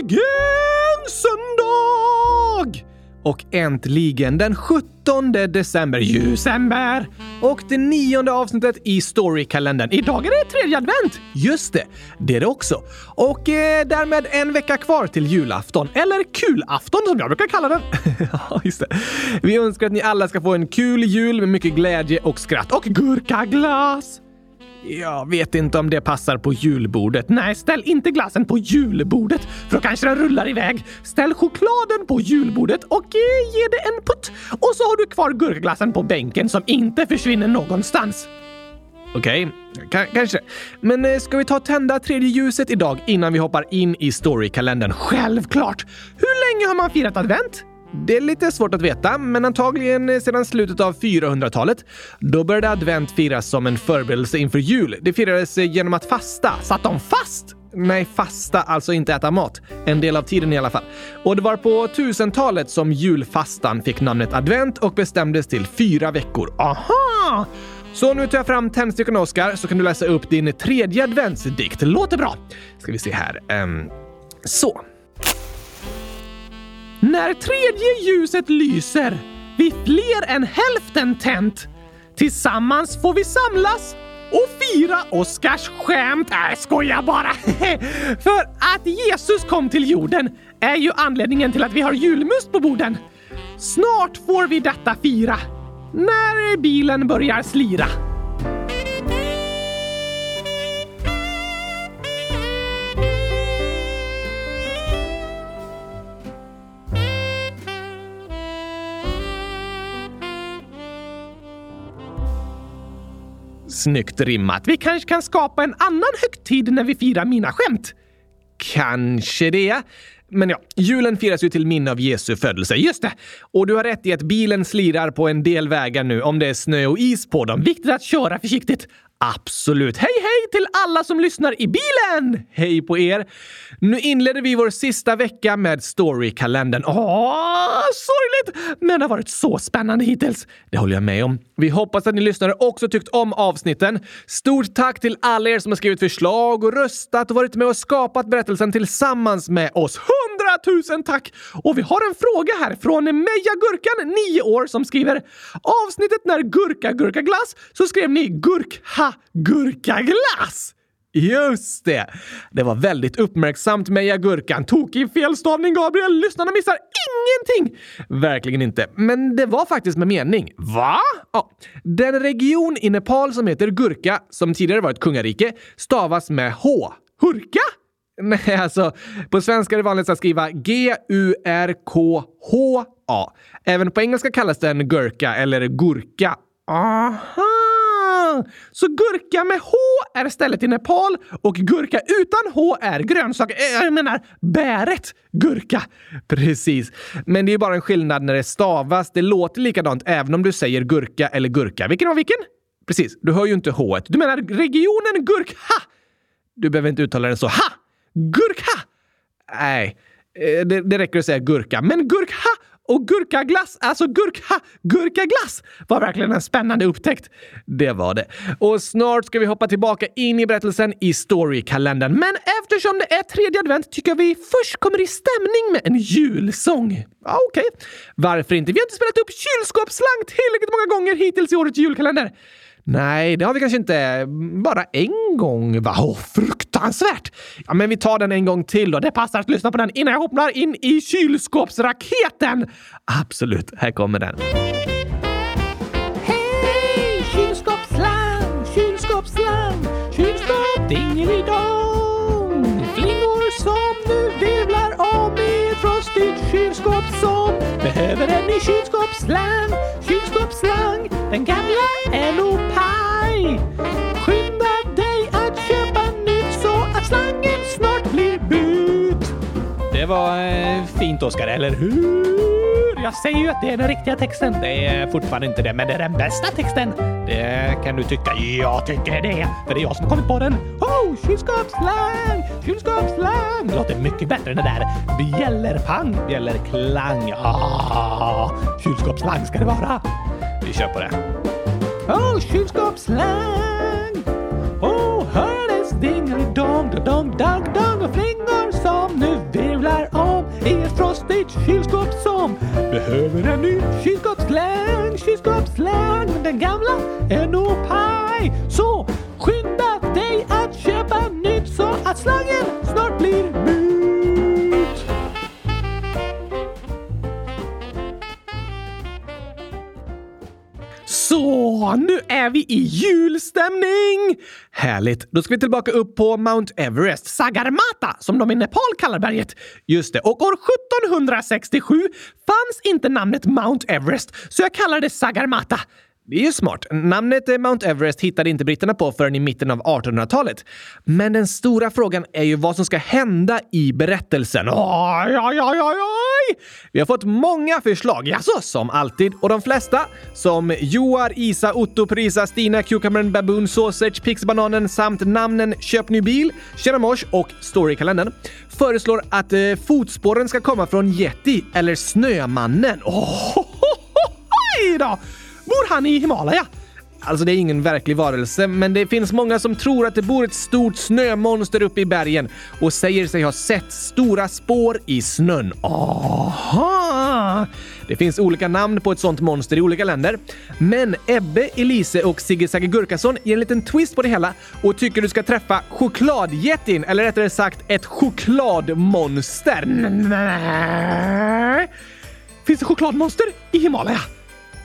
Äntligen söndag! Och äntligen den 17 december, ljusember! Och det nionde avsnittet i Storykalendern. Idag är det tredje advent! Just det, det är det också. Och eh, därmed en vecka kvar till julafton, eller kulafton som jag brukar kalla den. ja, just det. Vi önskar att ni alla ska få en kul jul med mycket glädje och skratt och gurkaglass! Jag vet inte om det passar på julbordet. Nej, ställ inte glassen på julbordet för då kanske den rullar iväg. Ställ chokladen på julbordet och eh, ge det en putt. Och så har du kvar gurkaglassen på bänken som inte försvinner någonstans. Okej, okay. kanske. Men eh, ska vi ta tända tredje ljuset idag innan vi hoppar in i storykalendern? Självklart! Hur länge har man firat advent? Det är lite svårt att veta, men antagligen sedan slutet av 400-talet. Då började advent firas som en förberedelse inför jul. Det firades genom att fasta. Satt de fast? Nej, fasta, alltså inte äta mat. En del av tiden i alla fall. Och det var på 1000-talet som julfastan fick namnet advent och bestämdes till fyra veckor. Aha! Så nu tar jag fram tändstickorna, Oskar, så kan du läsa upp din tredje adventsdikt. Låter bra! Ska vi se här. Um, så. När tredje ljuset lyser, vi fler än hälften tänt. Tillsammans får vi samlas och fira Oskars skämt. Äh, skoja bara! För att Jesus kom till jorden är ju anledningen till att vi har julmust på borden. Snart får vi detta fira. När bilen börjar slira. Snyggt rimmat. Vi kanske kan skapa en annan högtid när vi firar mina skämt? Kanske det. Men ja, julen firas ju till minne av Jesu födelse. Just det! Och du har rätt i att bilen slirar på en del vägar nu om det är snö och is på dem. Viktigt att köra försiktigt. Absolut. Hej, hej till alla som lyssnar i bilen! Hej på er! Nu inleder vi vår sista vecka med Storykalendern. Åh, sorgligt! Men det har varit så spännande hittills. Det håller jag med om. Vi hoppas att ni lyssnare också tyckt om avsnitten. Stort tack till alla er som har skrivit förslag och röstat och varit med och skapat berättelsen tillsammans med oss tusen tack! Och vi har en fråga här från Meja Gurkan, 9 år, som skriver avsnittet när gurka gurka glass, så skrev ni gurkha gurka glass?” Just det! Det var väldigt uppmärksamt Meja Gurkan. Tokig felstavning, Gabriel. Lyssnarna missar ingenting! Verkligen inte. Men det var faktiskt med mening. Va? Ja. Den region i Nepal som heter Gurka, som tidigare var ett kungarike, stavas med H. Hurka? Nej, alltså på svenska är det vanligt att skriva G-U-R-K-H-A. Även på engelska kallas den gurka eller gurka. Aha! Så gurka med H är stället i Nepal och gurka utan H är grönsak. Eh, jag menar bäret gurka. Precis. Men det är bara en skillnad när det stavas. Det låter likadant även om du säger gurka eller gurka. Vilken var vilken? Precis, du hör ju inte H. Du menar regionen gurka. Du behöver inte uttala den så. Ha! Gurka! Nej, eh, det, det räcker att säga gurka. Men gurka och gurkaglass, alltså gurka, gurkaglass, var verkligen en spännande upptäckt. Det var det. Och snart ska vi hoppa tillbaka in i berättelsen i Storykalendern. Men eftersom det är tredje advent tycker jag vi först kommer i stämning med en julsång. Ja, Okej. Okay. Varför inte? Vi har inte spelat upp kylskåpsslang tillräckligt många gånger hittills i årets julkalender. Nej, det har vi kanske inte. Bara en gång, va? Åh, fruktansvärt! Ja, men vi tar den en gång till då. Det passar att lyssna på den innan jag hoppar in i kylskåpsraketen. Absolut, här kommer den. Hej! Kylskåpsslang, kylskåpsslang, kylskåp dingelidong. Flingor som nu virvlar om i ett frostigt kylskåp som behöver en ny kylskåpsslang, kylskåpsslang. Den gamla är nog paj. Skynda dig att köpa nytt så att slangen snart blir bytt. Det var eh, fint, Oskar, eller hur? Jag säger ju att det är den riktiga texten. Det är fortfarande inte det, men det är den bästa texten. Det kan du tycka. Jag tycker det, för det är jag som har kommit på den. Oh, kylskåpsslang, kylskåpsslang. Det låter mycket bättre än det där bjällerpang, bjällerklang. Ah, kylskåpsslang ska det vara. Vi kör på det. Oh, kylskåpsslang. Oh, hördes dingelidong, dong, dong, dong och flingor som nu virvlar om i ett frostigt kylskåp som behöver en ny kylskåpsslang, kylskåpsslang. Men den gamla är nog paj. Så skynda dig att köpa nytt så att slangen snart blir mur. Så, nu är vi i julstämning! Härligt! Då ska vi tillbaka upp på Mount Everest, Sagarmata, som de i Nepal kallar berget. Just det, och år 1767 fanns inte namnet Mount Everest, så jag kallar det Sagarmata. Det är ju smart. Namnet eh, Mount Everest hittade inte britterna på förrän i mitten av 1800-talet. Men den stora frågan är ju vad som ska hända i berättelsen. Oj, oj, oj, oj, oj! Vi har fått många förslag, jaså, som alltid. Och de flesta, som Joar, Isa, Otto, Prisa, Stina, Cucumbern, Baboon, Sausage, Pixbananen samt namnen Köp ny bil, Tjena mors och Storykalendern, föreslår att eh, fotspåren ska komma från Yeti eller Snömannen. Oh, då! Bor han i Himalaya? Alltså det är ingen verklig varelse, men det finns många som tror att det bor ett stort snömonster uppe i bergen och säger sig ha sett stora spår i snön. Aha! Det finns olika namn på ett sånt monster i olika länder. Men Ebbe, Elise och Sigge Sagge Gurkason ger en liten twist på det hela och tycker du ska träffa chokladjättin, eller rättare sagt ett chokladmonster. Finns det chokladmonster i Himalaya?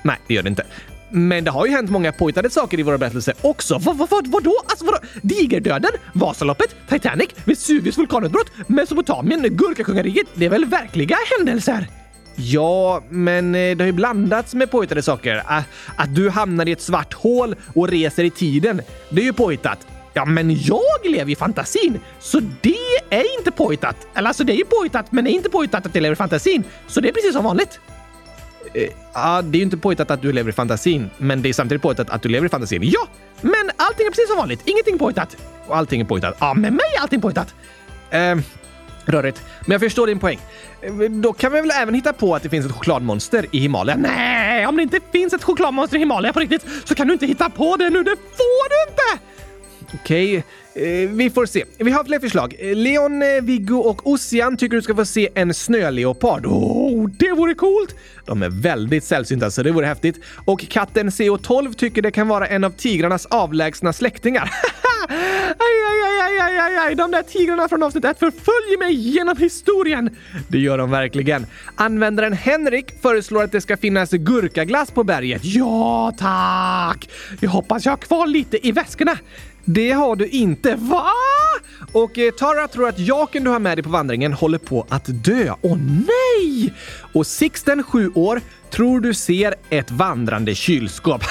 Nej, det gör det inte. Men det har ju hänt många påhittade saker i våra berättelser också. Vad, vad, vad, vadå? Alltså vadå? Digerdöden, Vasaloppet, Titanic, Vesuvius vulkanutbrott, Mesopotamien, Gurkakungariket. Det är väl verkliga händelser? Ja, men eh, det har ju blandats med påhittade saker. Att, att du hamnar i ett svart hål och reser i tiden, det är ju påhittat. Ja, men jag lever i fantasin, så det är inte påhittat. Eller alltså, det är ju påhittat, men det är inte påhittat att jag lever i fantasin. Så det är precis som vanligt. Ja, det är ju inte påhittat att du lever i fantasin, men det är samtidigt påhittat att du lever i fantasin. Ja, men allting är precis som vanligt. Ingenting påhittat. Och allting är påhittat. Ja, med mig är allting påhittat. Eh, rörigt. Men jag förstår din poäng. Eh, då kan vi väl även hitta på att det finns ett chokladmonster i Himalaya? Nej, om det inte finns ett chokladmonster i Himalaya på riktigt så kan du inte hitta på det nu. Det får du inte! Okej, Eh, vi får se. Vi har fler förslag. Eh, Leon, eh, Viggo och Ossian tycker du ska få se en snöleopard. Oh, det vore coolt! De är väldigt sällsynta, så det vore häftigt. Och katten CO12 tycker det kan vara en av tigrarnas avlägsna släktingar. aj, aj, aj, aj, aj, aj, de där tigrarna från avsnitt ett förföljer mig genom historien. Det gör de verkligen. Användaren Henrik föreslår att det ska finnas gurkaglass på berget. Ja, tack! Jag hoppas jag har kvar lite i väskorna. Det har du inte. Va? Och eh, Tara tror att jaken du har med dig på vandringen håller på att dö. Åh nej! Och Sixten, sju år, tror du ser ett vandrande kylskåp.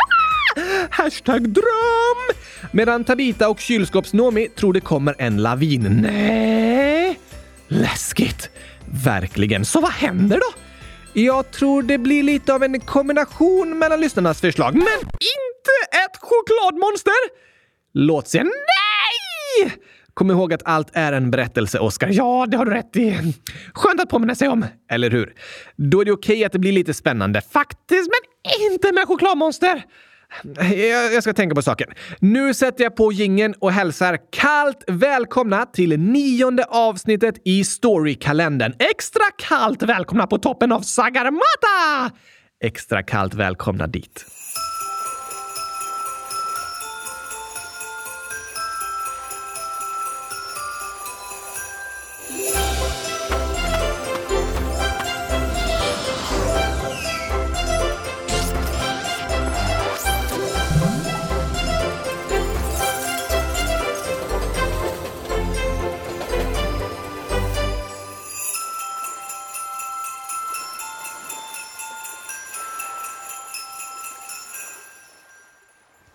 Hashtag dröm! Medan Tabita och kylskåps-Nomi tror det kommer en lavin. Nej! Läskigt! Verkligen. Så vad händer då? Jag tror det blir lite av en kombination mellan lyssnarnas förslag, men inte ett chokladmonster! Låt se. Nej! Kom ihåg att allt är en berättelse, Oskar. Ja, det har du rätt i. Skönt att påminna sig om, eller hur? Då är det okej att det blir lite spännande, faktiskt, men inte med chokladmonster. Jag, jag ska tänka på saken. Nu sätter jag på gingen och hälsar kallt välkomna till nionde avsnittet i Storykalendern. Extra kallt välkomna på toppen av Sagarmata! Extra kallt välkomna dit.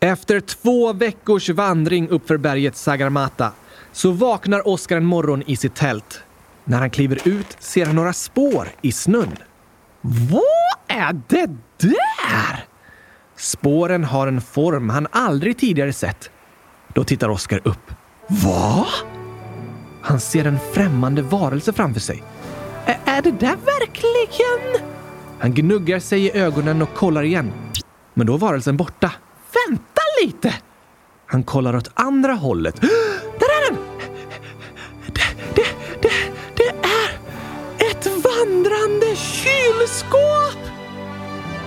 Efter två veckors vandring uppför berget Sagarmata så vaknar Oskar en morgon i sitt tält. När han kliver ut ser han några spår i snön. Vad är det där? Spåren har en form han aldrig tidigare sett. Då tittar Oskar upp. Va? Han ser en främmande varelse framför sig. Ä- är det där verkligen? Han gnuggar sig i ögonen och kollar igen. Men då är varelsen borta. Vänta lite. Han kollar åt andra hållet. Där är den! Det, det, det, det är ett vandrande kylskåp!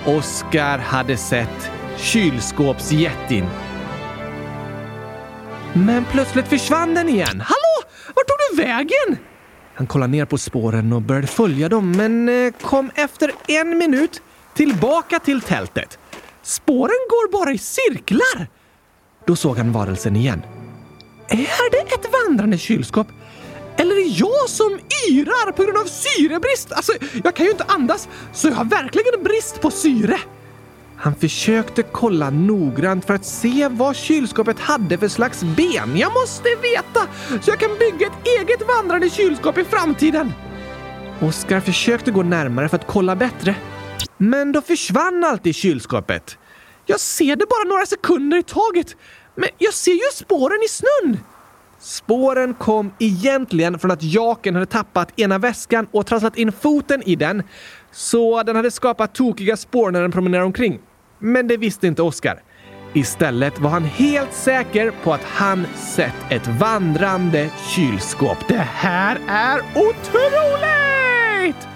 Oskar hade sett kylskåpsjättin. Men plötsligt försvann den igen. Hallå! Vart tog du vägen? Han kollade ner på spåren och började följa dem men eh, kom efter en minut tillbaka till tältet. Spåren går bara i cirklar. Då såg han varelsen igen. Är det ett vandrande kylskåp? Eller är det jag som yrar på grund av syrebrist? Alltså, jag kan ju inte andas, så jag har verkligen brist på syre. Han försökte kolla noggrant för att se vad kylskåpet hade för slags ben. Jag måste veta så jag kan bygga ett eget vandrande kylskåp i framtiden. Oskar försökte gå närmare för att kolla bättre. Men då försvann allt i kylskåpet. Jag ser det bara några sekunder i taget. Men jag ser ju spåren i snön! Spåren kom egentligen från att Jaken hade tappat ena väskan och trasslat in foten i den, så den hade skapat tokiga spår när den promenerade omkring. Men det visste inte Oskar. Istället var han helt säker på att han sett ett vandrande kylskåp. Det här är otroligt!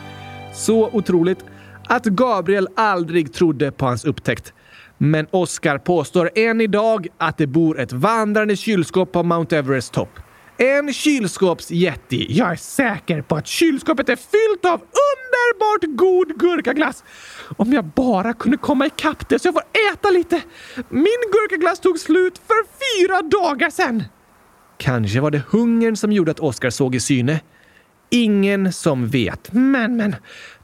Så otroligt att Gabriel aldrig trodde på hans upptäckt. Men Oscar påstår än idag att det bor ett vandrande kylskåp på Mount Everest topp. En kylskåpsjätti. Jag är säker på att kylskåpet är fyllt av underbart god gurkaglass. Om jag bara kunde komma ikapp det så jag får äta lite. Min gurkaglass tog slut för fyra dagar sedan. Kanske var det hungern som gjorde att Oscar såg i syne. Ingen som vet. Men, men.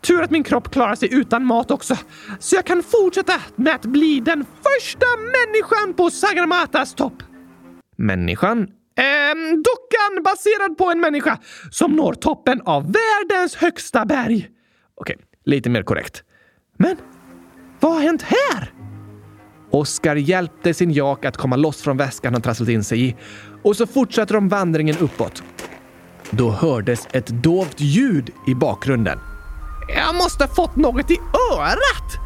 Tur att min kropp klarar sig utan mat också. Så jag kan fortsätta med att bli den första människan på Sagramatas topp. Människan? Ehm, dockan baserad på en människa som når toppen av världens högsta berg. Okej, lite mer korrekt. Men vad har hänt här? Oskar hjälpte sin jak att komma loss från väskan han trasslat in sig i och så fortsatte de vandringen uppåt. Då hördes ett dovt ljud i bakgrunden. Jag måste ha fått något i örat!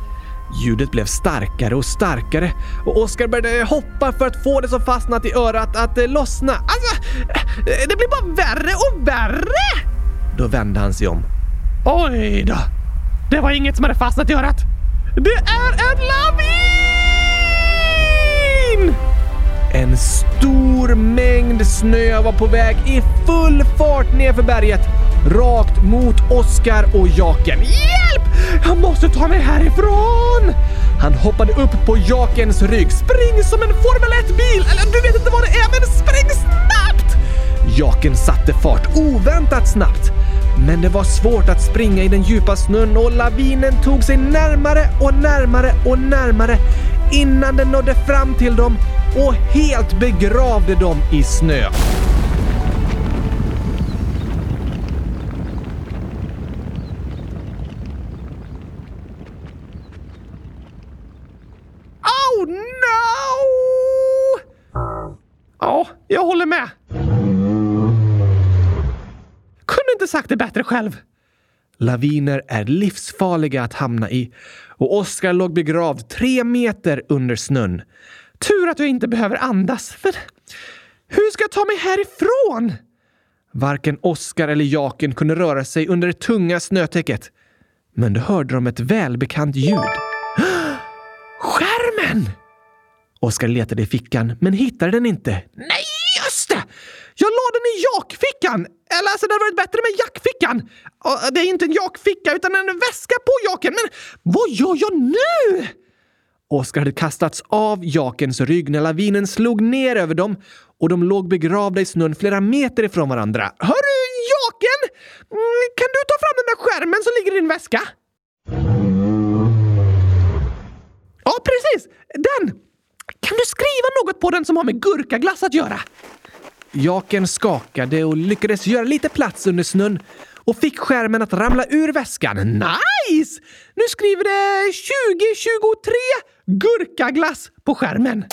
Ljudet blev starkare och starkare och Oskar började hoppa för att få det som fastnat i örat att eh, lossna. Alltså, eh, det blir bara värre och värre! Då vände han sig om. Oj då! Det var inget som hade fastnat i örat. Det är en lavin! Stor mängd snö var på väg i full fart nerför berget, rakt mot Oskar och Jaken. Hjälp! Jag måste ta mig härifrån! Han hoppade upp på Jakens rygg. Spring som en Formel 1-bil! Eller du vet inte vad det är, men spring snabbt! Jaken satte fart oväntat snabbt. Men det var svårt att springa i den djupa snön och lavinen tog sig närmare och närmare och närmare innan den nådde fram till dem och helt begravde dem i snö. Oh no! Ja, jag håller med. Kunde inte sagt det bättre själv. Laviner är livsfarliga att hamna i och Oskar låg begravd tre meter under snön. Tur att jag inte behöver andas. Men hur ska jag ta mig härifrån? Varken Oskar eller Jaken kunde röra sig under det tunga snötäcket. Men då hörde de ett välbekant ljud. Skärmen! Oskar letade i fickan, men hittade den inte. Nej! Jag la den i jakfickan! Eller alltså, det hade varit bättre med jackfickan. Eh, det är inte en jakficka, utan en väska på jaken. Men vad gör jag nu? Oskar hade kastats av jakens rygg när lavinen slog ner över dem och de låg begravda i snön flera meter ifrån varandra. Hörru, jaken! Mm, kan du ta fram den där skärmen som ligger i din väska? Ja, precis! Den! Kan du skriva något på den som har med gurkaglass att göra? Jaken skakade och lyckades göra lite plats under snön och fick skärmen att ramla ur väskan. Nice! Nu skriver det 2023 gurkaglass på skärmen.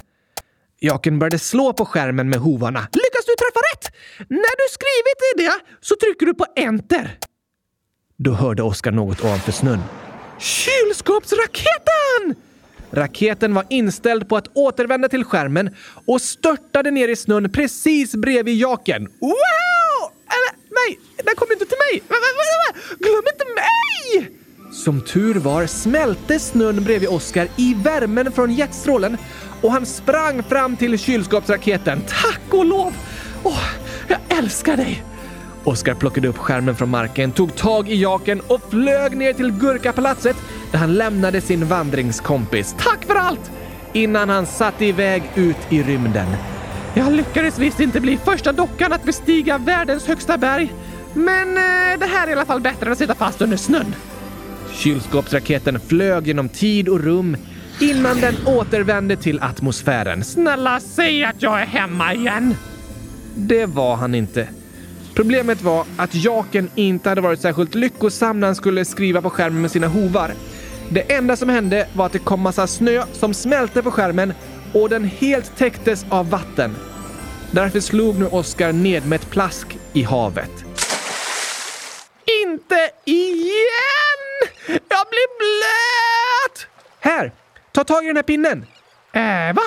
Jaken började slå på skärmen med hovarna. Lyckas du träffa rätt? När du skrivit det så trycker du på enter. Då hörde Oskar något ovanför snön. Kylskåpsraketen! Raketen var inställd på att återvända till skärmen och störtade ner i snön precis bredvid Jaken. Wow! Eller, nej, den kom inte till mig! Glöm inte mig! Som tur var smälte snön bredvid Oskar i värmen från jetstrålen och han sprang fram till kylskåpsraketen. Tack och lov! Åh, jag älskar dig! Oskar plockade upp skärmen från marken, tog tag i jaken och flög ner till Gurkapalatset där han lämnade sin vandringskompis. Tack för allt! Innan han satte iväg ut i rymden. Jag lyckades visst inte bli första dockan att bestiga världens högsta berg. Men eh, det här är i alla fall bättre än att sitta fast under snön. Kylskåpsraketen flög genom tid och rum innan den återvände till atmosfären. Snälla säg att jag är hemma igen! Det var han inte. Problemet var att jaken inte hade varit särskilt lyckosam när han skulle skriva på skärmen med sina hovar. Det enda som hände var att det kom massa snö som smälte på skärmen och den helt täcktes av vatten. Därför slog nu Oskar ned med ett plask i havet. Inte igen! Jag blir blöt! Här, ta tag i den här pinnen. Äh, va?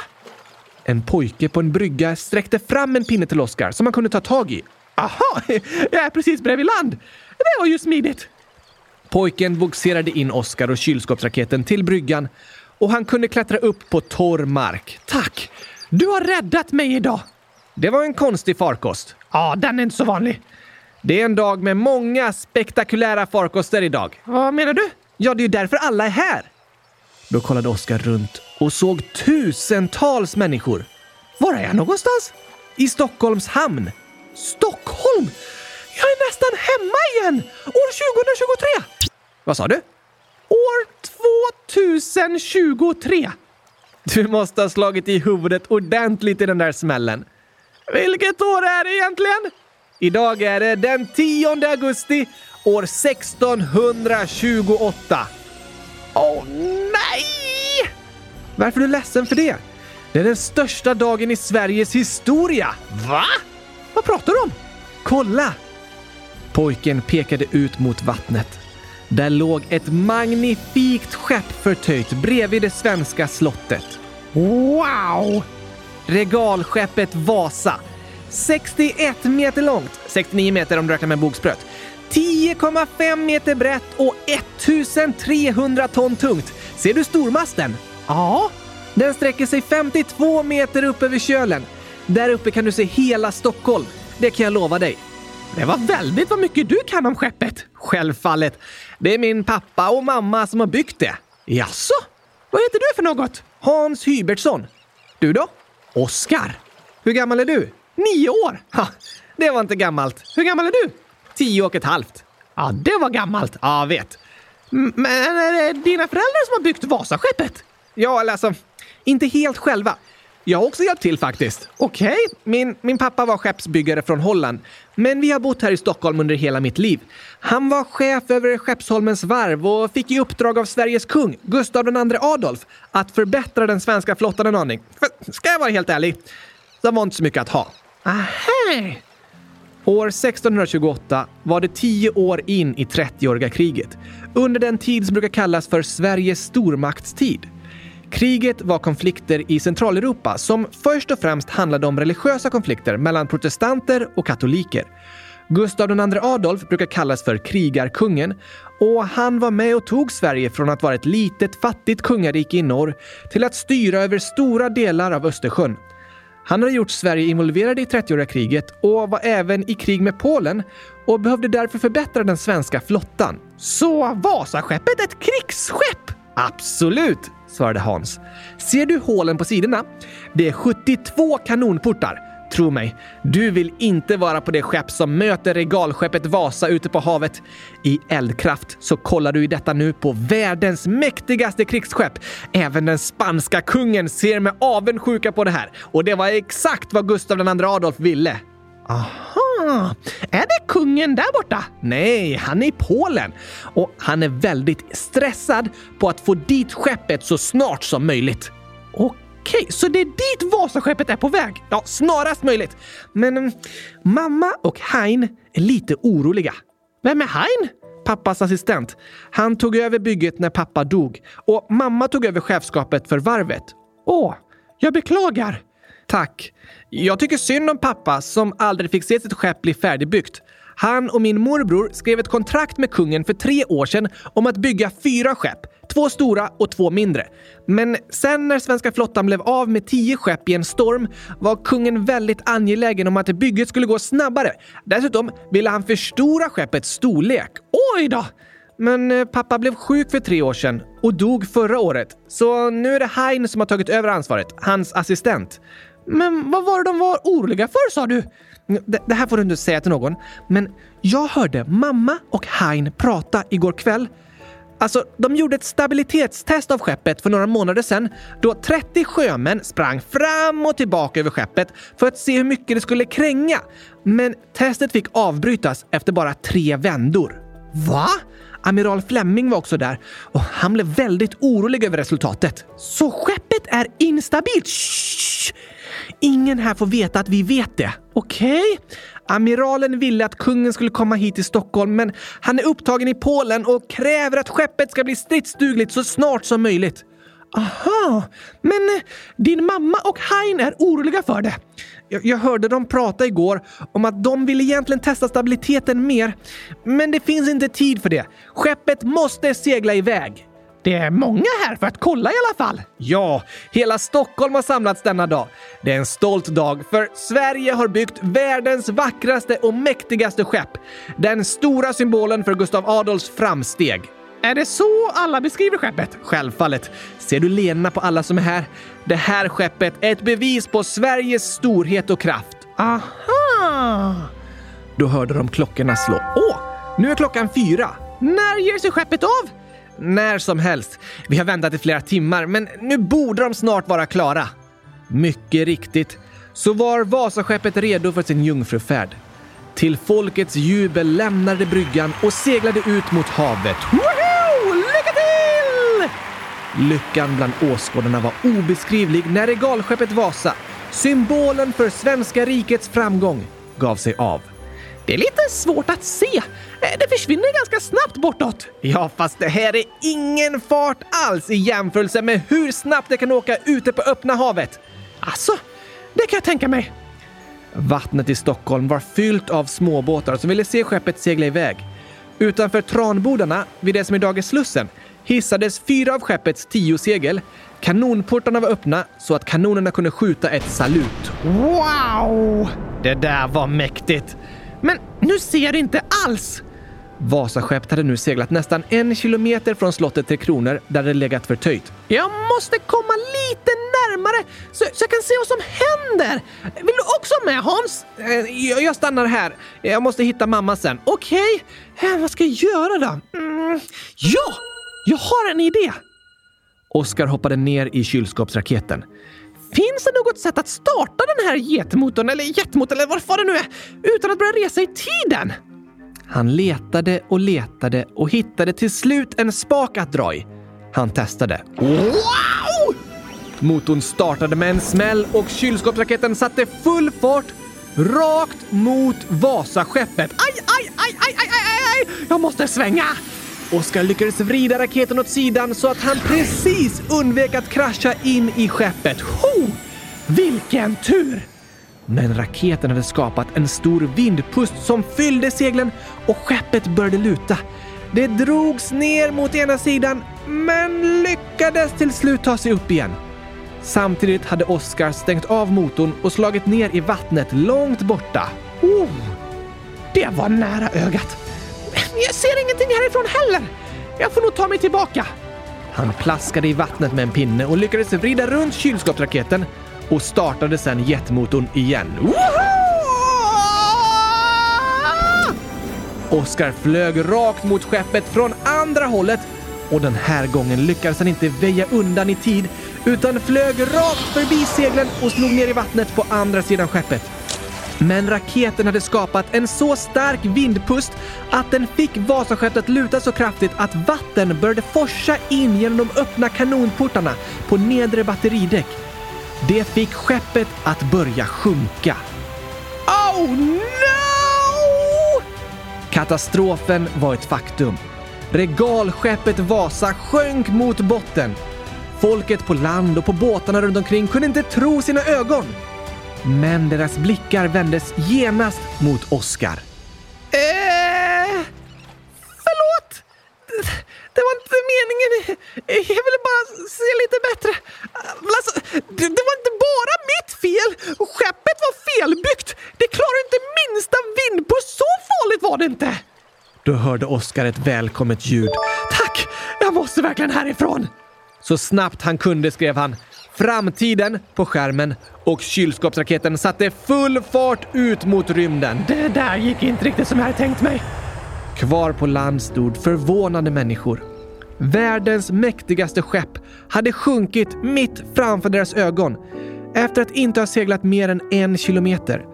En pojke på en brygga sträckte fram en pinne till Oskar som han kunde ta tag i. Aha, jag är precis bredvid land. Det var ju smidigt. Pojken bogserade in Oskar och kylskåpsraketen till bryggan och han kunde klättra upp på torr mark. Tack! Du har räddat mig idag! Det var en konstig farkost. Ja, den är inte så vanlig. Det är en dag med många spektakulära farkoster idag. Vad menar du? Ja, det är ju därför alla är här. Då kollade Oskar runt och såg tusentals människor. Var är jag någonstans? I Stockholms hamn. Stockholm! Jag är nästan hemma igen! År 2023! Vad sa du? År 2023! Du måste ha slagit i huvudet ordentligt i den där smällen. Vilket år är det egentligen? Idag är det den 10 augusti år 1628. Åh nej! Varför är du ledsen för det? Det är den största dagen i Sveriges historia. Va? Vad pratar du om? Kolla! Pojken pekade ut mot vattnet. Där låg ett magnifikt skepp förtöjt bredvid det svenska slottet. Wow! Regalskeppet Vasa. 61 meter långt, 69 meter om du räknar med bogspröt. 10,5 meter brett och 1300 ton tungt. Ser du stormasten? Ja. Den sträcker sig 52 meter upp över kölen. Där uppe kan du se hela Stockholm. Det kan jag lova dig. Det var väldigt vad mycket du kan om skeppet. Självfallet. Det är min pappa och mamma som har byggt det. Jaså? Vad heter du för något? Hans Hybertsson. Du då? Oskar. Hur gammal är du? Nio år. Ha, det var inte gammalt. Hur gammal är du? Tio och ett halvt. Ja, det var gammalt. Ja, vet. Men är det dina föräldrar som har byggt Vasaskeppet? Ja, eller alltså, inte helt själva. Jag har också hjälpt till faktiskt. Okej. Min, min pappa var skeppsbyggare från Holland, men vi har bott här i Stockholm under hela mitt liv. Han var chef över Skeppsholmens varv och fick i uppdrag av Sveriges kung, Gustav II Adolf, att förbättra den svenska flottan en aning. För, ska jag vara helt ärlig, det var inte så mycket att ha. Aha. År 1628 var det tio år in i 30-åriga kriget. Under den tid som brukar kallas för Sveriges stormaktstid. Kriget var konflikter i Centraleuropa som först och främst handlade om religiösa konflikter mellan protestanter och katoliker. Gustav II Adolf brukar kallas för krigarkungen och han var med och tog Sverige från att vara ett litet fattigt kungarike i norr till att styra över stora delar av Östersjön. Han hade gjort Sverige involverade i 30-åriga kriget och var även i krig med Polen och behövde därför förbättra den svenska flottan. Så Vasaskeppet ett krigsskepp? Absolut, svarade Hans. Ser du hålen på sidorna? Det är 72 kanonportar. Tro mig, du vill inte vara på det skepp som möter regalskeppet Vasa ute på havet. I eldkraft så kollar du i detta nu på världens mäktigaste krigsskepp. Även den spanska kungen ser med avundsjuka på det här. Och det var exakt vad Gustav II Adolf ville. Aha! Ah, är det kungen där borta? Nej, han är i Polen. Och han är väldigt stressad på att få dit skeppet så snart som möjligt. Okej, så det är dit Vasaskeppet är på väg? Ja, snarast möjligt. Men mm, mamma och Hein är lite oroliga. Vem är Hein? Pappas assistent. Han tog över bygget när pappa dog och mamma tog över chefskapet för varvet. Åh, jag beklagar. Tack. Jag tycker synd om pappa som aldrig fick se sitt skepp bli färdigbyggt. Han och min morbror skrev ett kontrakt med kungen för tre år sedan om att bygga fyra skepp. Två stora och två mindre. Men sen när svenska flottan blev av med tio skepp i en storm var kungen väldigt angelägen om att bygget skulle gå snabbare. Dessutom ville han förstora skeppets storlek. Oj då! Men eh, pappa blev sjuk för tre år sedan och dog förra året. Så nu är det Hein som har tagit över ansvaret, hans assistent. Men vad var det de var oroliga för sa du? Det, det här får du inte säga till någon, men jag hörde mamma och Hein prata igår kväll. Alltså, de gjorde ett stabilitetstest av skeppet för några månader sedan då 30 sjömän sprang fram och tillbaka över skeppet för att se hur mycket det skulle kränga. Men testet fick avbrytas efter bara tre vändor. Va? Amiral Fleming var också där och han blev väldigt orolig över resultatet. Så skeppet är instabilt? Shh! Ingen här får veta att vi vet det. Okej? Okay. Amiralen ville att kungen skulle komma hit till Stockholm, men han är upptagen i Polen och kräver att skeppet ska bli stridsdugligt så snart som möjligt. Aha, men eh, din mamma och Hein är oroliga för det. Jag, jag hörde dem prata igår om att de vill egentligen testa stabiliteten mer, men det finns inte tid för det. Skeppet måste segla iväg. Det är många här för att kolla i alla fall. Ja, hela Stockholm har samlats denna dag. Det är en stolt dag för Sverige har byggt världens vackraste och mäktigaste skepp. Den stora symbolen för Gustav Adolfs framsteg. Är det så alla beskriver skeppet? Självfallet. Ser du leendena på alla som är här? Det här skeppet är ett bevis på Sveriges storhet och kraft. Aha! Då hörde de klockorna slå. Åh, nu är klockan fyra. När ger sig skeppet av? När som helst. Vi har väntat i flera timmar, men nu borde de snart vara klara. Mycket riktigt så var Vasaskeppet redo för sin jungfrufärd. Till folkets jubel lämnade bryggan och seglade ut mot havet. Woho! Lycka till! Lyckan bland åskådarna var obeskrivlig när regalskeppet Vasa, symbolen för svenska rikets framgång, gav sig av. Det är lite svårt att se. Eh, det försvinner ganska snabbt bortåt. Ja, fast det här är ingen fart alls i jämförelse med hur snabbt det kan åka ute på öppna havet. Alltså, det kan jag tänka mig. Vattnet i Stockholm var fyllt av småbåtar som ville se skeppet segla iväg. Utanför Tranbodarna, vid det som idag är Slussen, hissades fyra av skeppets tio segel. Kanonportarna var öppna så att kanonerna kunde skjuta ett salut. Wow! Det där var mäktigt! Men nu ser det inte alls! Vasaskeppet hade nu seglat nästan en kilometer från slottet Tre Kronor där det legat förtöjt. Jag måste komma lite närmare så, så jag kan se vad som händer! Vill du också med Hans? Eh, jag, jag stannar här. Jag måste hitta mamma sen. Okej, okay. eh, vad ska jag göra då? Mm. Ja, jag har en idé! Oskar hoppade ner i kylskåpsraketen. Finns det något sätt att starta den här jetmotorn, eller jetmotorn, eller vad det nu är, utan att börja resa i tiden? Han letade och letade och hittade till slut en spak att dra i. Han testade. Wow! Motorn startade med en smäll och kylskåpsraketen satte full fart rakt mot Vasaskeppet. Aj, aj, aj, aj, aj, aj, aj! Jag måste svänga! Oskar lyckades vrida raketen åt sidan så att han precis undvek att krascha in i skeppet. Ho! Vilken tur! Men raketen hade skapat en stor vindpust som fyllde seglen och skeppet började luta. Det drogs ner mot ena sidan, men lyckades till slut ta sig upp igen. Samtidigt hade Oskar stängt av motorn och slagit ner i vattnet långt borta. Oh, det var nära ögat. Jag ser ingenting härifrån heller. Jag får nog ta mig tillbaka. Han plaskade i vattnet med en pinne och lyckades vrida runt kylskåpsraketen och startade sedan jetmotorn igen. Oskar flög rakt mot skeppet från andra hållet och den här gången lyckades han inte väja undan i tid utan flög rakt förbi seglen och slog ner i vattnet på andra sidan skeppet. Men raketen hade skapat en så stark vindpust att den fick Vasaskeppet luta så kraftigt att vatten började forsa in genom de öppna kanonportarna på nedre batteridäck. Det fick skeppet att börja sjunka. Oh no! Katastrofen var ett faktum. Regalskeppet Vasa sjönk mot botten. Folket på land och på båtarna runt omkring kunde inte tro sina ögon. Men deras blickar vändes genast mot Oskar. Eh, förlåt! Det var inte meningen. Jag ville bara se lite bättre. Alltså, det, det var inte bara mitt fel. Skeppet var felbyggt. Det klarade inte minsta vindpust. Så farligt var det inte. Då hörde Oskar ett välkommet ljud. Tack! Jag måste verkligen härifrån! Så snabbt han kunde skrev han Framtiden på skärmen och kylskåpsraketen satte full fart ut mot rymden. Det där gick inte riktigt som jag hade tänkt mig. Kvar på land stod förvånade människor. Världens mäktigaste skepp hade sjunkit mitt framför deras ögon efter att inte ha seglat mer än en kilometer.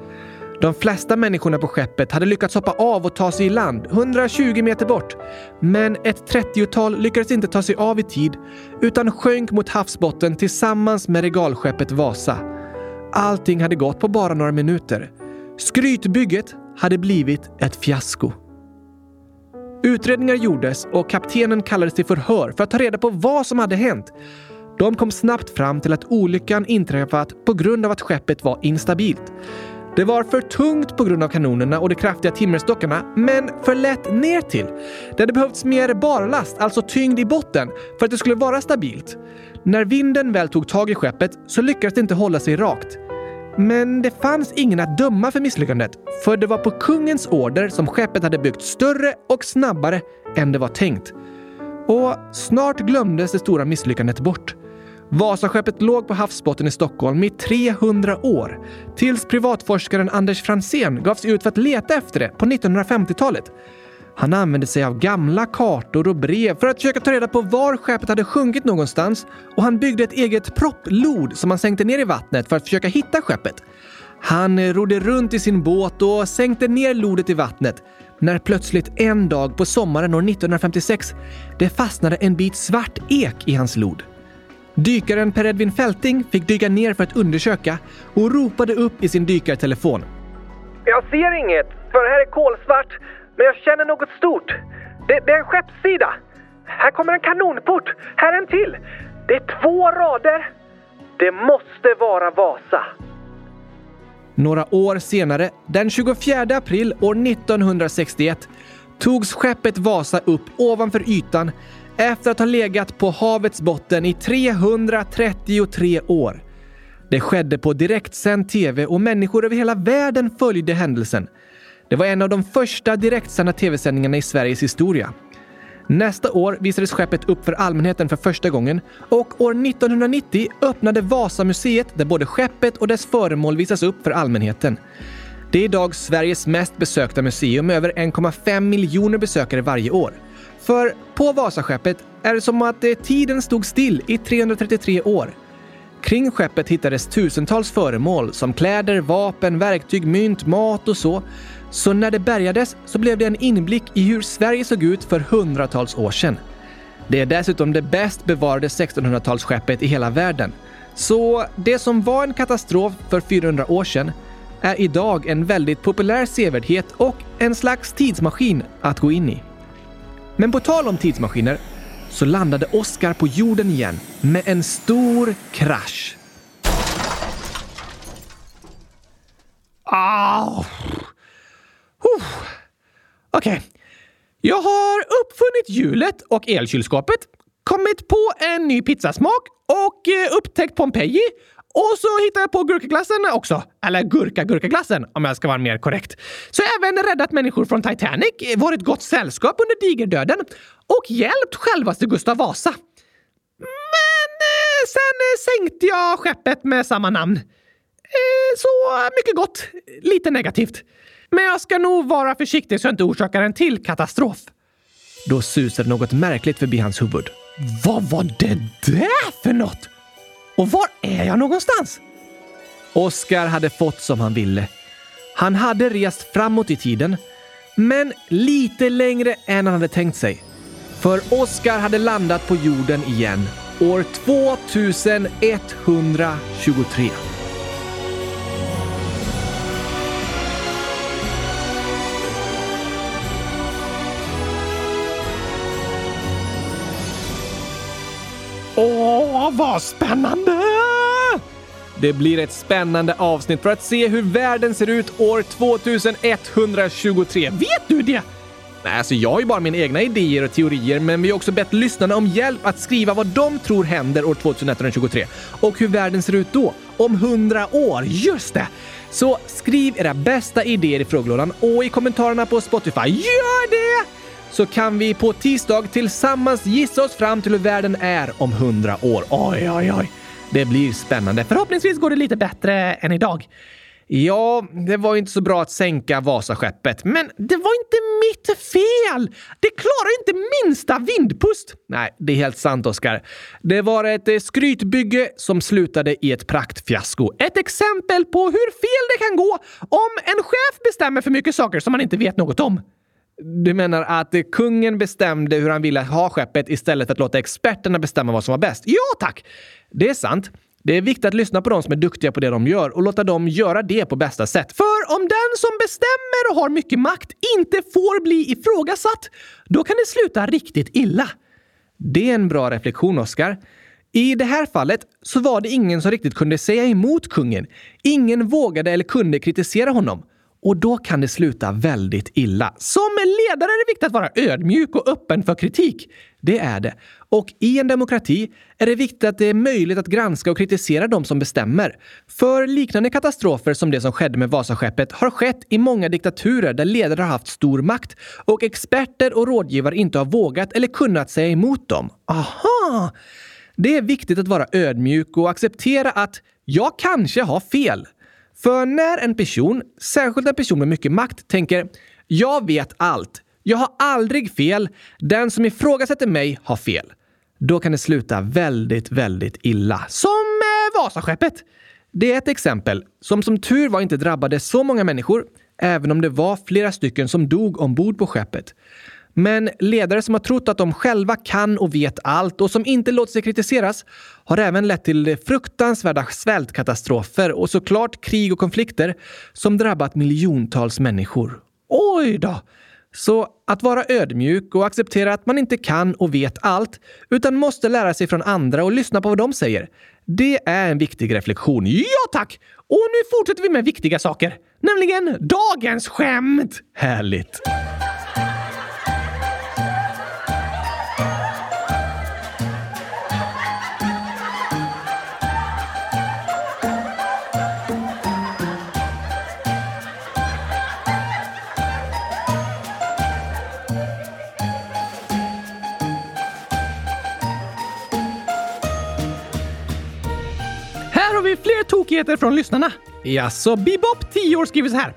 De flesta människorna på skeppet hade lyckats hoppa av och ta sig i land 120 meter bort. Men ett 30-tal lyckades inte ta sig av i tid utan sjönk mot havsbotten tillsammans med regalskeppet Vasa. Allting hade gått på bara några minuter. Skrytbygget hade blivit ett fiasko. Utredningar gjordes och kaptenen kallades till förhör för att ta reda på vad som hade hänt. De kom snabbt fram till att olyckan inträffat på grund av att skeppet var instabilt. Det var för tungt på grund av kanonerna och de kraftiga timmerstockarna, men för lätt ner till. Det hade behövts mer barlast, alltså tyngd i botten, för att det skulle vara stabilt. När vinden väl tog tag i skeppet så lyckades det inte hålla sig rakt. Men det fanns ingen att döma för misslyckandet, för det var på kungens order som skeppet hade byggt större och snabbare än det var tänkt. Och snart glömdes det stora misslyckandet bort. Vasaskeppet låg på havsbotten i Stockholm i 300 år tills privatforskaren Anders Fransén gav sig ut för att leta efter det på 1950-talet. Han använde sig av gamla kartor och brev för att försöka ta reda på var skeppet hade sjunkit någonstans och han byggde ett eget propplod som han sänkte ner i vattnet för att försöka hitta skeppet. Han rodde runt i sin båt och sänkte ner lodet i vattnet när plötsligt en dag på sommaren år 1956 det fastnade en bit svart ek i hans lod. Dykaren Per Edvin Fälting fick dyka ner för att undersöka och ropade upp i sin dykartelefon. Jag ser inget, för här är kolsvart, men jag känner något stort. Det, det är en skeppssida. Här kommer en kanonport. Här är en till. Det är två rader. Det måste vara Vasa. Några år senare, den 24 april år 1961, togs skeppet Vasa upp ovanför ytan efter att ha legat på havets botten i 333 år. Det skedde på direktsänd tv och människor över hela världen följde händelsen. Det var en av de första direktsända tv-sändningarna i Sveriges historia. Nästa år visades skeppet upp för allmänheten för första gången och år 1990 öppnade Vasamuseet där både skeppet och dess föremål visas upp för allmänheten. Det är idag Sveriges mest besökta museum med över 1,5 miljoner besökare varje år. För på Vasaskeppet är det som att eh, tiden stod still i 333 år. Kring skeppet hittades tusentals föremål som kläder, vapen, verktyg, mynt, mat och så. Så när det bärgades så blev det en inblick i hur Sverige såg ut för hundratals år sedan. Det är dessutom det bäst bevarade 1600-talsskeppet i hela världen. Så det som var en katastrof för 400 år sedan är idag en väldigt populär sevärdhet och en slags tidsmaskin att gå in i. Men på tal om tidsmaskiner så landade Oscar på jorden igen med en stor krasch. Ah. Okej. Okay. Jag har uppfunnit hjulet och elkylskåpet, kommit på en ny pizzasmak och eh, upptäckt Pompeji och så hittade jag på gurkaglassen också. Eller gurka-gurkaglassen om jag ska vara mer korrekt. Så jag har även räddat människor från Titanic, eh, varit gott sällskap under digerdöden och hjälpt självaste Gustav Vasa. Men eh, sen eh, sänkte jag skeppet med samma namn. Eh, så mycket gott, lite negativt. Men jag ska nog vara försiktig så jag inte orsakar en till katastrof. Då susade något märkligt förbi hans huvud. Vad var det där för något? Och var är jag någonstans? Oskar hade fått som han ville. Han hade rest framåt i tiden, men lite längre än han hade tänkt sig. För Oskar hade landat på jorden igen år 2123. Vad spännande! Det blir ett spännande avsnitt för att se hur världen ser ut år 2123. Vet du det? Nej, alltså jag har ju bara mina egna idéer och teorier, men vi har också bett lyssnarna om hjälp att skriva vad de tror händer år 2123 och hur världen ser ut då, om 100 år. Just det! Så skriv era bästa idéer i frågelådan och i kommentarerna på Spotify. Gör det! Så kan vi på tisdag tillsammans gissa oss fram till hur världen är om 100 år. Oj, oj, oj. Det blir spännande. Förhoppningsvis går det lite bättre än idag. Ja, det var inte så bra att sänka Vasaskeppet, men det var inte mitt fel! Det klarar inte minsta vindpust! Nej, det är helt sant, Oskar. Det var ett eh, skrytbygge som slutade i ett praktfiasko. Ett exempel på hur fel det kan gå om en chef bestämmer för mycket saker som man inte vet något om. Du menar att kungen bestämde hur han ville ha skeppet istället för att låta experterna bestämma vad som var bäst? Ja, tack! Det är sant. Det är viktigt att lyssna på de som är duktiga på det de gör och låta dem göra det på bästa sätt. För om den som bestämmer och har mycket makt inte får bli ifrågasatt, då kan det sluta riktigt illa. Det är en bra reflektion, Oskar. I det här fallet så var det ingen som riktigt kunde säga emot kungen. Ingen vågade eller kunde kritisera honom. Och då kan det sluta väldigt illa. Som ledare är det viktigt att vara ödmjuk och öppen för kritik. Det är det. Och i en demokrati är det viktigt att det är möjligt att granska och kritisera de som bestämmer. För liknande katastrofer som det som skedde med Vasaskeppet har skett i många diktaturer där ledare har haft stor makt och experter och rådgivare inte har vågat eller kunnat säga emot dem. Aha! Det är viktigt att vara ödmjuk och acceptera att jag kanske har fel. För när en person, särskilt en person med mycket makt, tänker “Jag vet allt. Jag har aldrig fel. Den som ifrågasätter mig har fel.” Då kan det sluta väldigt, väldigt illa. Som eh, Vasaskeppet. Det är ett exempel som som tur var inte drabbade så många människor, även om det var flera stycken som dog ombord på skeppet. Men ledare som har trott att de själva kan och vet allt och som inte låter sig kritiseras har även lett till fruktansvärda svältkatastrofer och såklart krig och konflikter som drabbat miljontals människor. Oj då! Så att vara ödmjuk och acceptera att man inte kan och vet allt, utan måste lära sig från andra och lyssna på vad de säger. Det är en viktig reflektion. Ja tack! Och nu fortsätter vi med viktiga saker, nämligen dagens skämt! Härligt! Fler tokigheter från lyssnarna. Jaså, Bebop 10 år skriver så här.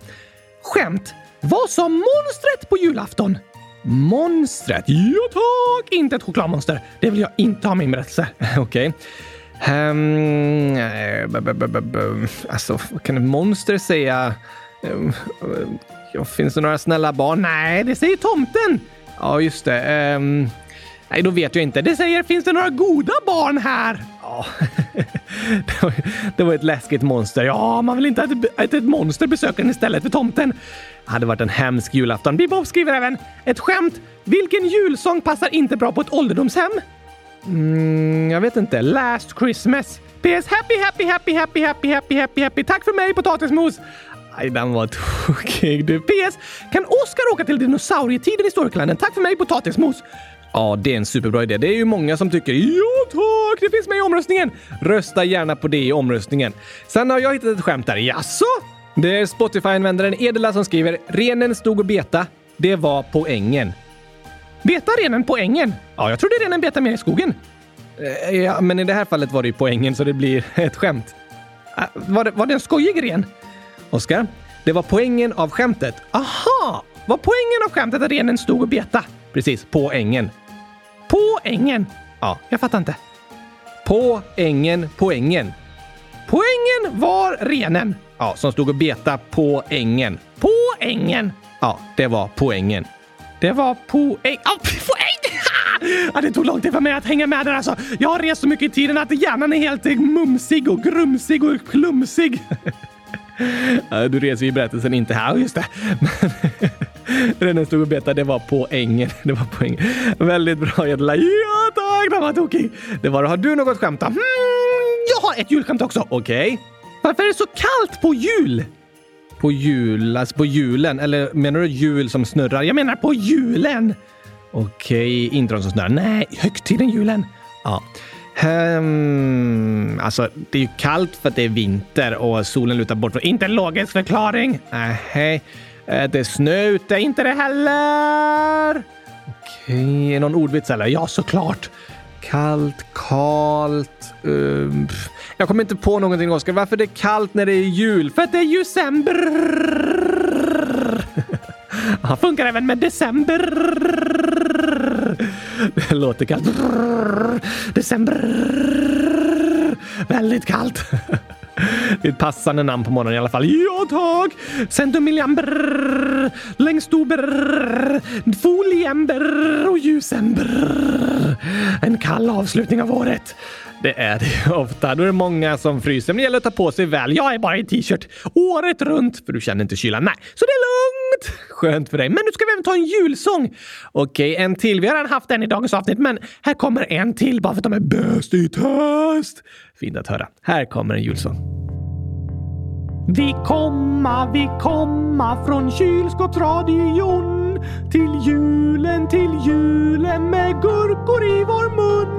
Skämt. Vad sa monstret på julafton? Monstret? Ja tack! Inte ett chokladmonster. Det vill jag inte ha med min berättelse. Okej. Ehm, eh, alltså, vad kan ett monster säga? Ehm, eh, finns det några snälla barn? Nej, det säger tomten. Ja, just det. Ehm, nej, då vet jag inte. Det säger finns det några goda barn här? Ja, det var, det var ett läskigt monster. Ja, man vill inte att, att ett monster besöker en istället för tomten. Det hade varit en hemsk julafton. Bebop skriver även ett skämt. Vilken julsång passar inte bra på ett ålderdomshem? Mm, jag vet inte. Last Christmas. PS. Happy, happy, happy, happy, happy, happy, happy, happy. Tack för mig, potatismos. Ah, Aj, den var tokig du. PS. Kan Oskar åka till dinosaurietiden i Storklanden? Tack för mig, potatismos. Ja, det är en superbra idé. Det är ju många som tycker ja tack, det finns med i omröstningen. Rösta gärna på det i omröstningen. Sen har jag hittat ett skämt där. Jaså? Det är Spotify-användaren Edela som skriver “Renen stod och beta. Det var på ängen”. Beta renen på ängen? Ja, jag trodde renen betade mer i skogen. Eh, ja, men i det här fallet var det ju på ängen så det blir ett skämt. Ah, var det, var det en skojig ren? Oskar, det var poängen av skämtet. Aha! Var poängen av skämtet att renen stod och beta? Precis, på ängen. På ängen? Ja, jag fattar inte. På ängen, på ängen. Poängen var renen. Ja, som stod och beta på ängen. På ängen? Ja, det var poängen. Det var poäng... Poäng! Ja, det tog lång tid för mig att hänga med där alltså. Jag har rest så mycket i tiden att hjärnan är helt mumsig och grumsig och klumsig. Du reser i berättelsen inte här, just det. Men Rennen stod och betade, det var poängen. Det var poängen. Väldigt bra Edla. Ja tack, den var tokig. Det var det. Har du något skämt då? Hmm, jag har ett julskämt också. Okej. Varför är det så kallt på jul? På jul, alltså på julen? Eller menar du jul som snurrar? Jag menar på julen! Okej, inte de som snurrar. Nej, högtiden julen. Ja. Um, alltså, det är ju kallt för att det är vinter och solen lutar bort. Inte en logisk förklaring. Nej. Uh, det är snö ute. Inte det heller. Okej, okay. någon ordvits eller? Ja, såklart. Kallt, kalt. Um, jag kommer inte på någonting, Oskar. Varför det är kallt när det är jul? För att det är december. Han funkar även med december. Det låter kallt. December. Väldigt kallt. Det är ett passande namn på morgonen i alla fall. Ja tack! Centumilliamber, längstober, foliember och ljusember. En kall avslutning av året. Det är det ofta. Då är det många som fryser, men det gäller att ta på sig väl. Jag är bara i t-shirt året runt, för du känner inte kylan. Nej, så det roligt! Skönt för dig. Men nu ska vi även ta en julsång. Okej, en till. Vi har redan haft en i dagens avsnitt, men här kommer en till bara för att de är bäst i test. Fint att höra. Här kommer en julsång. Vi komma, vi komma från kylskåpsradion till julen, till julen med gurkor i vår mun.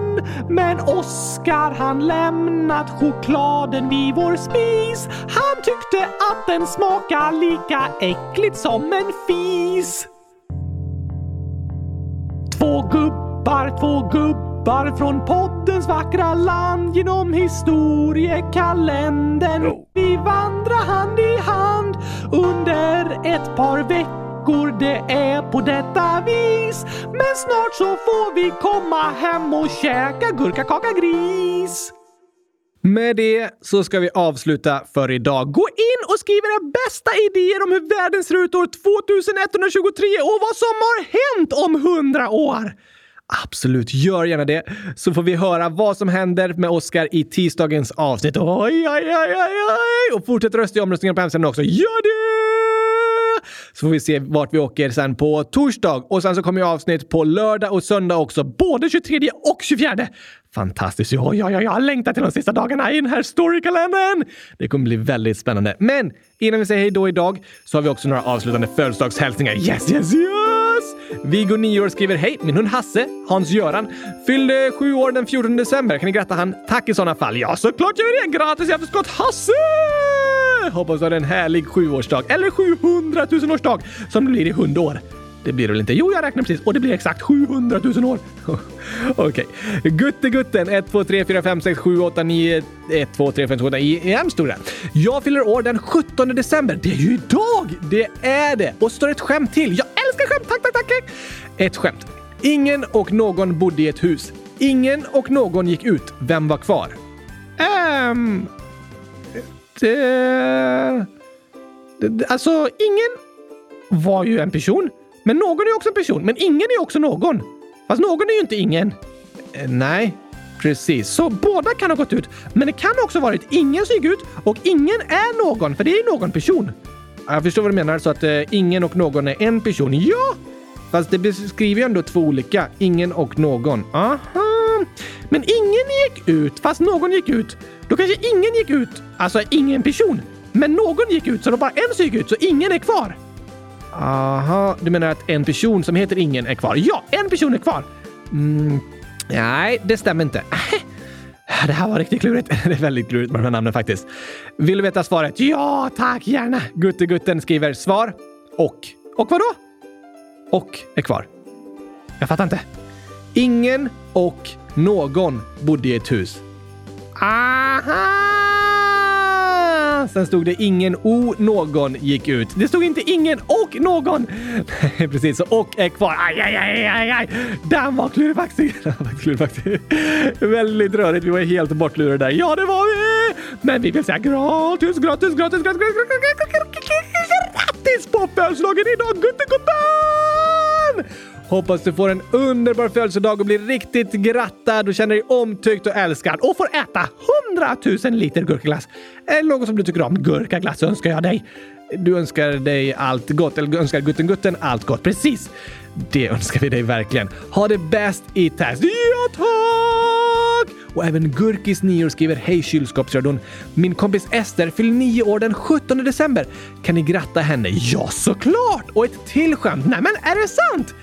Men Oskar han lämnat chokladen vid vår spis. Han tyckte att den smakar lika äckligt som en fis. Två gubbar, två gubbar från poddens vackra land genom historiekalendern. Vi vandrar hand i hand under ett par veckor veckor det är på detta vis. Men snart så får vi komma hem och käka gurkakaka gris. Med det så ska vi avsluta för idag. Gå in och skriv era bästa idéer om hur världen ser ut år 2123 och vad som har hänt om 100 år. Absolut, gör gärna det. Så får vi höra vad som händer med Oscar i tisdagens avsnitt. Oj, oj, oj, oj, oj! Och fortsätt rösta i omröstningen på hemsidan också. Gör det! Så får vi se vart vi åker sen på torsdag. Och sen så kommer ju avsnitt på lördag och söndag också. Både 23 och 24. Fantastiskt! Ja, ja, ja, jag har längtat till de sista dagarna i den här storykalendern! Det kommer bli väldigt spännande. Men innan vi säger hej då idag så har vi också några avslutande födelsedagshälsningar. Yes, yes, yes! Viggo, 9 år, skriver Hej! Min hund Hasse, Hans-Göran, fyllde sju år den 14 december. Kan ni gratta han? Tack i sådana fall. Ja, såklart gör vi det! Grattis i efterskott Hasse! Hoppas du har en härlig sjuårsdag, eller 700 000 årsdag som det blir i hundår. Det blir det väl inte? Jo, jag räknar precis och det blir exakt 700 000 år. Okej. Okay. Guttegutten 1, 2, 3, 4, 5, 6, 7, 8, 9, 1, 2, 3, 5, 6, 8 i en stora. Jag fyller år den 17 december. Det är ju idag! Det är det! Och så står ett skämt till. Jag älskar skämt! Tack, tack, tack! Ett skämt. Ingen och någon bodde i ett hus. Ingen och någon gick ut. Vem var kvar? Ehm... Um, det... Eh, alltså, ingen var ju en person. Men någon är också en person. Men ingen är också någon. Fast någon är ju inte ingen. Eh, nej, precis. Så båda kan ha gått ut. Men det kan också varit ingen som gick ut och ingen är någon, för det är någon person. Jag förstår vad du menar, så att eh, ingen och någon är en person. Ja! Fast det beskriver ju ändå två olika. Ingen och någon. Aha! Men ingen gick ut, fast någon gick ut. Då kanske ingen gick ut, alltså ingen person. Men någon gick ut, så då bara en som gick ut, så ingen är kvar. Aha, du menar att en person som heter ingen är kvar? Ja, en person är kvar! Mm, nej, det stämmer inte. Det här var riktigt klurigt. Det är väldigt klurigt med de här namnen faktiskt. Vill du veta svaret? Ja, tack, gärna! Guttegutten skriver svar och. Och vadå? Och är kvar. Jag fattar inte. Ingen och någon bodde i ett hus. Aha! Sen stod det ingen o någon gick ut. Det stod inte ingen och någon. Nej, precis. Så och är kvar. Aj, aj, aj, aj, aj. Den var klurifaxig. Väldigt rörigt. Vi var helt bortlurade där. Ja, det var vi! Men vi vill säga gratis, gratis, gratis, gratis, gratis, gratis, gratis, grattis på födelsedagen idag, guttegubben! Hoppas du får en underbar födelsedag och blir riktigt grattad och känner dig omtyckt och älskad och får äta 100 000 liter gurkaglass. Eller något som du tycker om. Gurkaglass önskar jag dig. Du önskar dig allt gott, eller önskar gutten gutten allt gott. Precis! Det önskar vi dig verkligen. Ha det bäst i test. Ja, tack! Och även Gurkis 9 år skriver Hej kylskåpsradion. Min kompis Ester fyller 9 år den 17 december. Kan ni gratta henne? Ja, såklart! Och ett till skämt. Nämen, är det sant?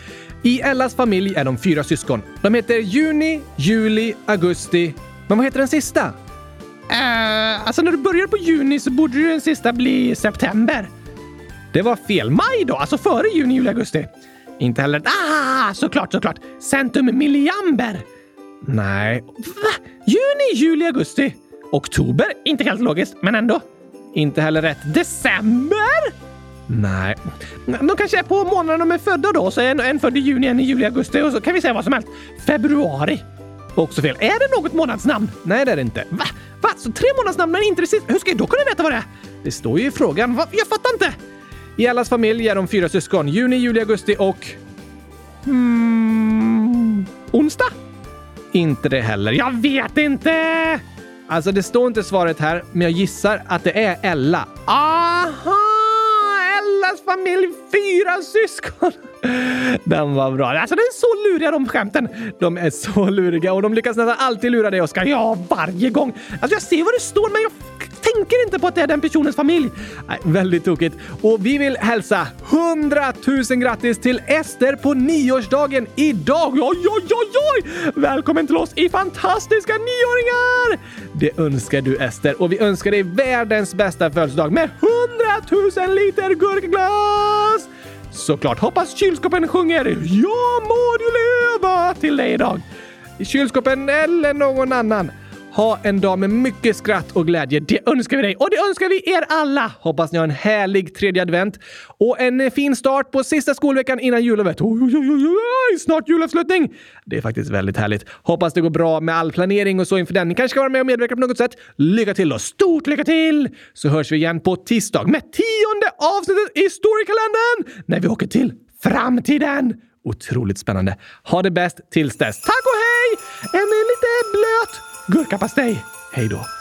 I Ellas familj är de fyra syskon. De heter Juni, Juli, Augusti. Men vad heter den sista? Uh, alltså när du börjar på juni så borde ju den sista bli september. Det var fel. Maj då? Alltså före juni, juli, augusti? Inte heller. Ah, såklart, såklart. Centum milliamber. Nej. Va? Juni, juli, augusti. Oktober? Inte helt logiskt, men ändå. Inte heller rätt. December? Nej. De kanske är på månaderna de är födda då, så en, en född i juni, en i juli, augusti och så kan vi säga vad som helst. Februari. Också fel. Är det något månadsnamn? Nej, det är det inte. Va? Va? Så tre månadsnamn men inte det sista? Hur ska jag då kunna veta vad det är? Det står ju i frågan. Va? Jag fattar inte! I allas familj är de fyra syskon. Juni, juli, augusti och... Hmm... Onsdag? Inte det heller. Jag vet inte! Alltså, det står inte svaret här, men jag gissar att det är Ella. Aha! Ellas familj, fyra syskon! Den var bra. Alltså, den är så luriga de skämten. De är så luriga och de lyckas nästan alltid lura dig, Oskar. Ja, varje gång. Alltså, jag ser vad det står, men jag tänker inte på att det är den personens familj. Nej, väldigt tokigt. Och vi vill hälsa 100 000 grattis till Ester på nioårsdagen idag! Oj, oj, oj, oj! Välkommen till oss i fantastiska nioåringar! Det önskar du Ester och vi önskar dig världens bästa födelsedag med 100 tusen liter gurkglass! Såklart hoppas kylskåpen sjunger “Ja må du leva” till dig idag. Kylskåpen eller någon annan. Ha en dag med mycket skratt och glädje. Det önskar vi dig och det önskar vi er alla. Hoppas ni har en härlig tredje advent och en eh, fin start på sista skolveckan innan jullovet. Oj, oj, oj, oj, snart julavslutning! Det är faktiskt väldigt härligt. Hoppas det går bra med all planering och så inför den. Ni kanske ska vara med och medverka på något sätt. Lycka till då! Stort lycka till! Så hörs vi igen på tisdag med tionde avsnittet i Storykalendern när vi åker till framtiden. Otroligt spännande. Ha det bäst tills dess. Tack och hej! En lite blöt gurkapastej. Hej då!